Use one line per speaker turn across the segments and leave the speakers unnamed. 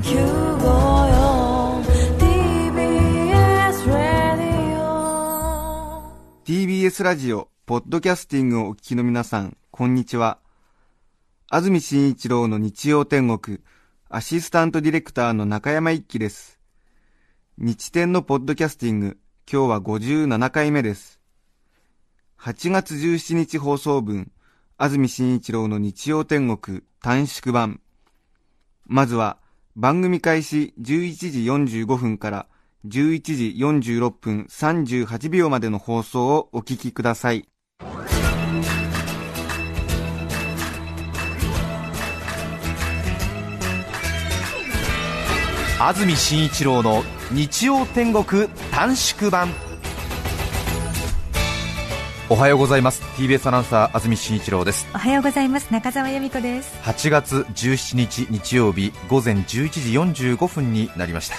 tbs ラディオ
TBS ラジオ、ポッドキャスティングをお聞きの皆さん、こんにちは。安住紳一郎の日曜天国、アシスタントディレクターの中山一輝です。日天のポッドキャスティング、今日は57回目です。8月17日放送分、安住紳一郎の日曜天国短縮版。まずは、番組開始11時45分から11時46分38秒までの放送をお聞きください。
安住紳一郎の日曜天国短縮版おはようございます。TBS アナウンサー安住紳一郎です。
おはようございます。中澤由美子です。
8月17日日曜日午前11時45分になりました。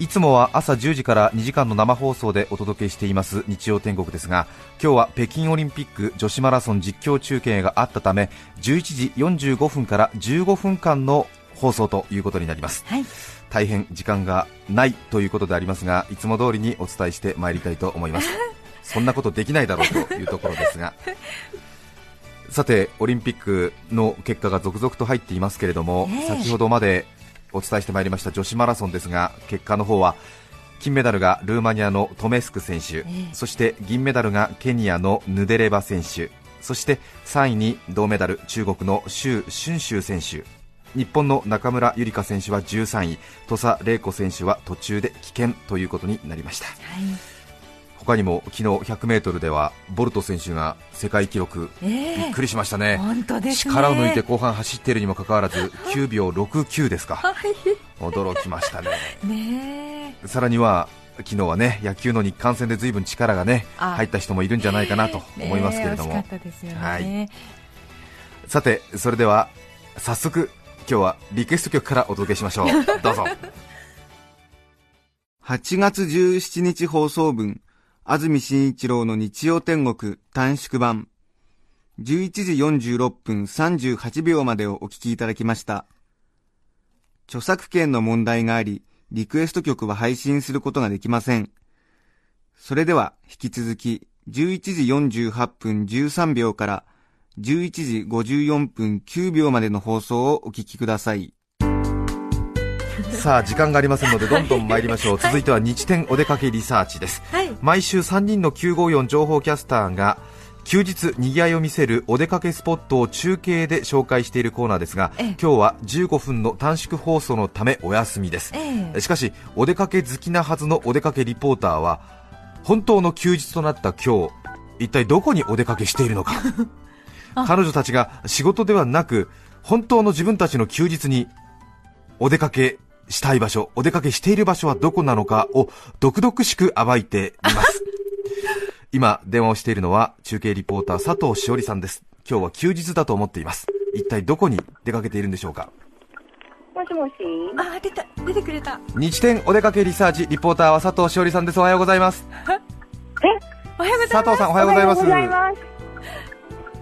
いつもは朝10時から2時間の生放送でお届けしています日曜天国ですが今日は北京オリンピック女子マラソン実況中継があったため11時45分から15分間の放送ということになります。
はい。
大変時間がないということでありますがいつも通りにお伝えしてまいりたいと思います そんなことできないだろうというところですが。さてオリンピックの結果が続々と入っていますけれども、
ええ。
先ほどまでお伝えしてまいりました女子マラソンですが結果の方は金メダルがルーマニアのトメスク選手、
え
そして銀メダルがケニアのヌデレバ選手そして3位に銅メダル中国の周春秋選手。日本の中村ゆりか選手は13位土佐玲子選手は途中で棄権ということになりました他にも昨日 100m ではボルト選手が世界記録
ええ
びっくりしましたね、
本当ですね。
力を抜いて後半走っているにもかかわらず9秒69ですか。
は
驚きましたね。
いね
さらには昨日はね野球の日韓戦で随分力がね
あ
入った人もいるんじゃないかなと
え。
思いますけれども、さてそれでは早速今日はリクエスト曲からお届けしましょう。どうぞ。
8月17日放送分、安住紳一郎の日曜天国短縮版。11時46分38秒までをお聞きいただきました。著作権の問題があり、リクエスト曲は配信することができません。それでは、引き続き、11時48分13秒から、11時54分9秒までの放送をお聞きください。
さあ時間がありませんのでどんどん参りましょう、続いては日天お出かけリサーチです。
はい。
毎週3人の954情報キャスターが休日にぎわいを見せるお出かけスポットを中継で紹介しているコーナーですが
ええ。
今日は15分の短縮放送のためお休みです。
ええ。
しかしお出かけ好きなはずのお出かけリポーターは本当の休日となった今日一体どこにお出かけしているのか。彼女たちが仕事ではなく本当の自分たちの休日にお出かけしたい場所お出かけしている場所はどこなのかを毒々しく暴いています。今電話をしているのは中継リポーター佐藤しおりさんです。今日は休日だと思っています。一体どこに出かけているんでしょうか？
もしもし？
あ出た。出てくれた。
日天お出かけリサーチリポーターは佐藤しおりさんです。おはようございます。
おはようございます。
佐藤さんおはようございます。
おはようございます。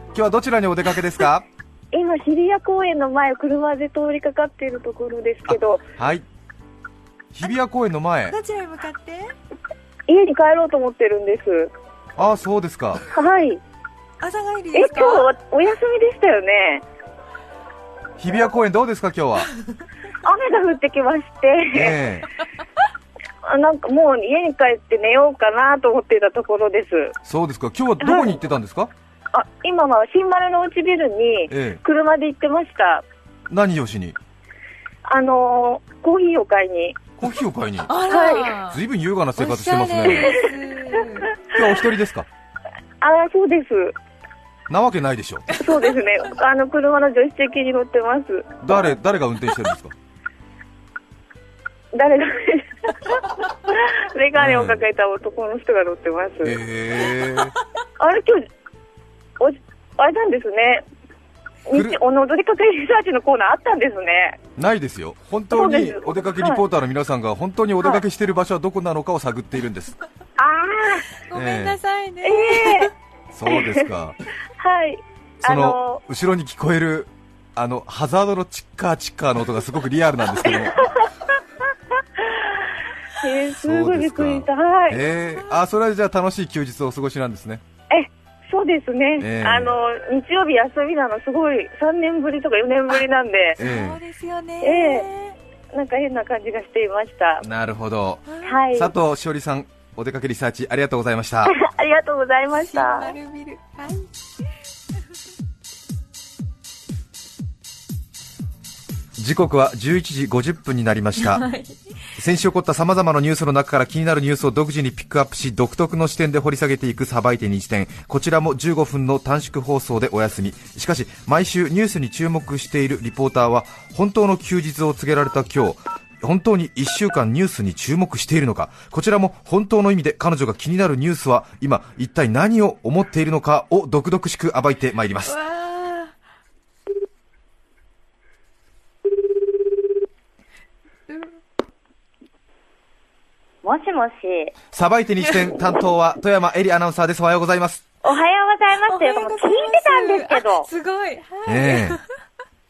今日はどちらにお出かけですか？
今、シリア公園の前を車で通りかかっているところですけど、
はい。日比谷公園の前。
どちらに向かって？
家に帰ろうと思ってるんです。
ああそうですか。
はい。
朝帰り
え、
ですか？
今日はお休みでしたよね。
日比谷公園どうですか今日は？
雨が降ってきまして、
え。
なんかもう家に帰って寝ようかなと思っていたところです。
そうですか。今日はどこに行ってたんですか、
あ、今は新丸の内ビルに
ええ
車で行ってました。
何をしに？
あのー、コーヒーを買いに。
コーヒーを買いに？
あら、
ずいぶん優雅な生活してますね今日はお一人ですか？
あ、そうです。
なわけないでしょ
そうですね。あの、車の助手席に乗ってます。
誰誰が運転してるんですか？
誰がメガネをかけた男の人が乗ってます。
ええ
あれ今日、おあれなんですね。日おの踊りかけリサーチのコーナーあったんですね。
ないですよ。本当にお出かけリポーターの皆さんが本当にお出かけしている場所はどこなのかを探っているんです。
あ
ごめんなさいね、
あ、ええ。
そうですか。
はい。
その
あの、
後ろに聞こえるあのハザードのチッカーチッカーの音がすごくリアルなんですけども、
えー、すごいびっくりした。
そうです
はい。
えー、あそれはじゃあ楽しい休日をお過ごしなんですね。
え、そうですね。
ええ
あの、日曜日休みなのすごい3年ぶりとか4年ぶりなんで、
え
そうですよね。
えなんか変な感じがしていました
え。なるほど。
はい。
佐藤しおりさん、お出かけリサーチありがとうございました。
ありがとうございました。
バルビル。はい。
時刻は11時50分になりました。
はい。
先週起こった様々なニュースの中から気になるニュースを独自にピックアップし独特の視点で掘り下げていくさばいて日点。こちらも15分の短縮放送でお休み。しかし毎週ニュースに注目しているリポーターは本当の休日を告げられた今日本当に1週間ニュースに注目しているのか？こちらも本当の意味で彼女が気になるニュースは今一体何を思っているのかを毒々しく暴いてまいります
わあ。
もしもし、
さばいて日点担当は富山エリアナウンサーです。おはようございます。
おはようございますというかもう聞いてたんですけど。
あ、すごい。はい。
え。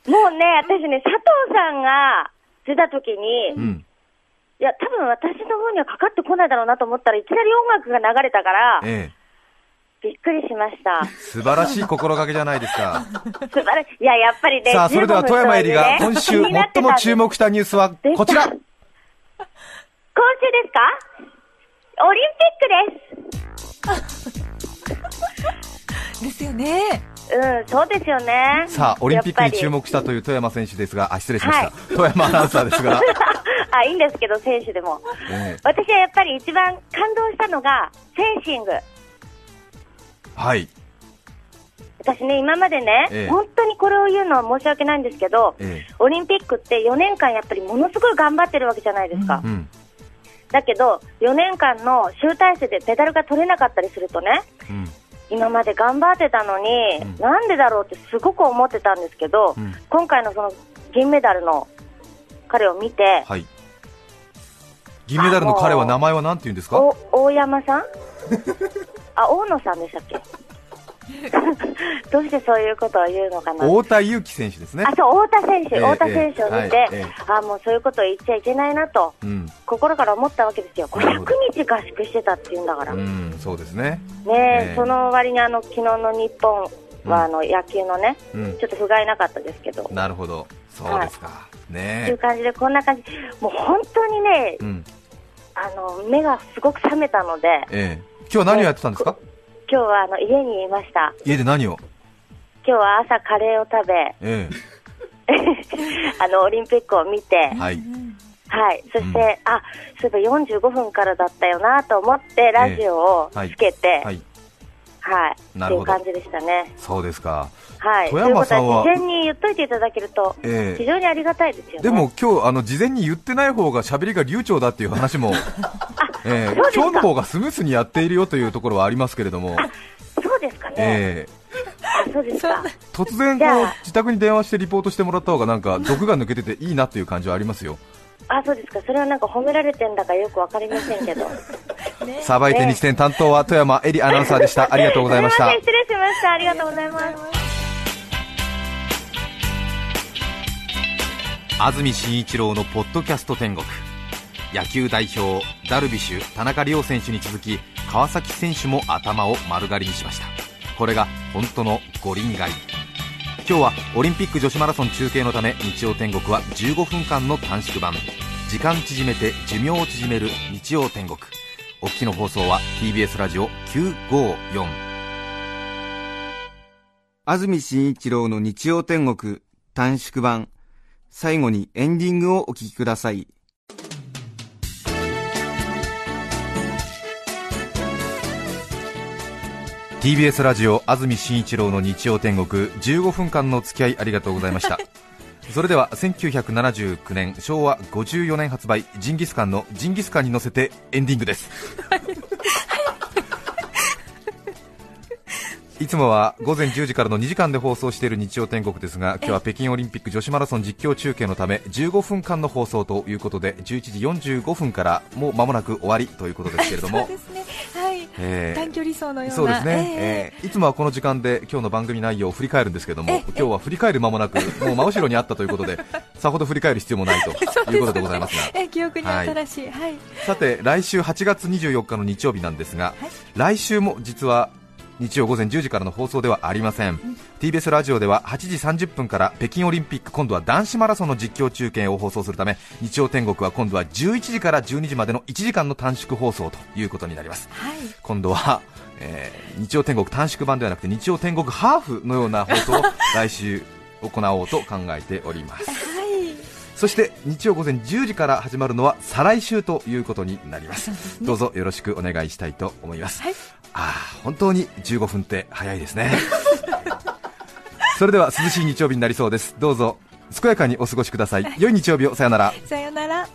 もうね、私ね、佐藤さんが出た時に、
えうん。
いや、多分私の方にはかかってこないだろうなと思ったらいきなり音楽が流れたから、
え
びっくりしました。
え素晴らしい心がけじじゃないですか。
素晴らしい。いや、やっぱりね、
さあ、それでは
15
富山エリが今週最も注目したニュースはこちら
今週ですか？オリンピックです。
ですよね。
うん、そうですよね。
さあ、オリンピックに注目したという富山選手ですが、あ、失礼しました。
はい
富山アナウンサーですが、
あ、いいんですけど、選手でも。
ええ
私はやっぱり一番感動したのが、フェンシング。
はい、
私ね、今までね、
ええ
本当にこれを言うのは申し訳ないんですけど、
え
オリンピックって4年間やっぱりものすごい頑張ってるわけじゃないですか。
えうん、
だけど、4年間の集大成でペダルが取れなかったりするとね、
うん、
今まで頑張ってたのに、
うん。
なんでだろうってすごく思ってたんですけど、
うん。
今回のその銀メダルの彼を見て、
はい。銀メダルの彼は名前は何て言うんですか？
お大山さん？あ、大野さんでしたっけ？どうしてそういうことを言うのかな？
太田裕樹選手ですね。
あ、。そう、太田選手、
ええ
太田選手を見て、
ええはいええ。
あ、もうそういうことを言っちゃいけないなと、
うん、
心から思ったわけですよ。
なるほど。
500日合宿してたっていうんだから。ね
うん、そうですね。
え
ええ。
その割にあの、昨日の日本は、あの、野球のね、
うん。
ちょっと不甲斐なかったですけど、
なるほど。そうですか。
とい。う
ね
感じで、こんな感じ、もう本当にね
え。、うん、
あの、目がすごく覚めたので、
ええ。今日は何をやってたんですか？
今日はあの、家にいました。
家で何を？
今日は朝カレーを食べ、
え
あの、オリンピックを見て、
えはい。
はい。そして、
うん
あ、そういえば45分からだったよなと思って、ラジオを
はい
つけて、
はい。
はい。っていう感じでしたね。
そうですか。
はい。
富山さんは？
事前に言っといていただけると、
ええ
非常にありがたいですよね。
でも今日あの事前に言ってない方が喋りが流暢だっていう話も、ええ
そうですか
今日の方がスムースにやっているよというところはありますけれども、
そうですかね。
ええ
あ、そうですか。
突然こう自宅に電話してリポートしてもらった方がなんか毒が抜けてていいなという感じはありますよ。
あ、そうですか。それはなんか褒められてんだかよくわかりませんけど。
ね。
さばいて日点担当は富山エリアナウンサーでした。ありがとうございました。
失礼しました。ありがとうございます。
安住紳一郎のポッドキャスト天国野球代表ダルビッシュ田中亮選手に続き川崎選手も頭を丸刈りにしました。これが本当の五輪狩り。今日はオリンピック女子マラソン中継のため日曜天国は15分間の短縮版。時間縮めて寿命を縮める日曜天国。お聞きの放送は TBS ラジオ954
安住紳一郎の日曜天国短縮版。最後にエンディングをお聞きください。
TBS ラジオ安住紳一郎の日曜天国。15分間の付き合いありがとうございました。それでは1979年昭和54年発売ジンギスカンのジンギスカンに乗せてエンディングですいつもは午前10時からの2時間で放送している日曜天国ですが今日は北京オリンピック女子マラソン実況中継のため15分間の放送ということで11時45分からもう間もなく終わりということですけれども
そうですね。はい。
えー
短距離走のような。
そうですね、
え
えーいつもはこの時間で今日の番組内容を振り返るんですけれども、
ええ
今日は振り返る間もなく、もう真後ろにあったということで、さほど振り返る必要もないということでございますが、
ええ記憶に新しい。はい。
さて来週8月24日の日曜日なんですが、来週も実は日曜午前10時からの放送ではありません、TBS ラジオでは8時30分から北京オリンピック今度は男子マラソンの実況中継を放送するため日曜天国は今度は11時から12時までの1時間の短縮放送ということになります。
はい。
今度は、えー日曜天国短縮版ではなくて日曜天国ハーフのような放送を 来週行おうと考えております。
はい。
そして日曜午前10時から始まるのは再来週ということになります。どうぞよろしくお願いしたいと思います、
はい
ああ本当に15分って早いですね それでは涼しい日曜日になりそうですどうぞ健やかにお過ごしください良い日曜日をさよなら
さよなら。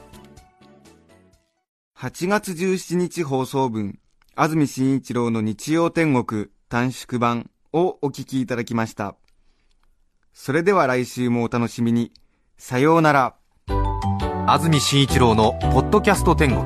8月17日放送分、安住紳一郎の日曜天国短縮版をお聞きいただきました。それでは来週もお楽しみに。さようなら。
安住紳一郎の「ポッドキャスト天国」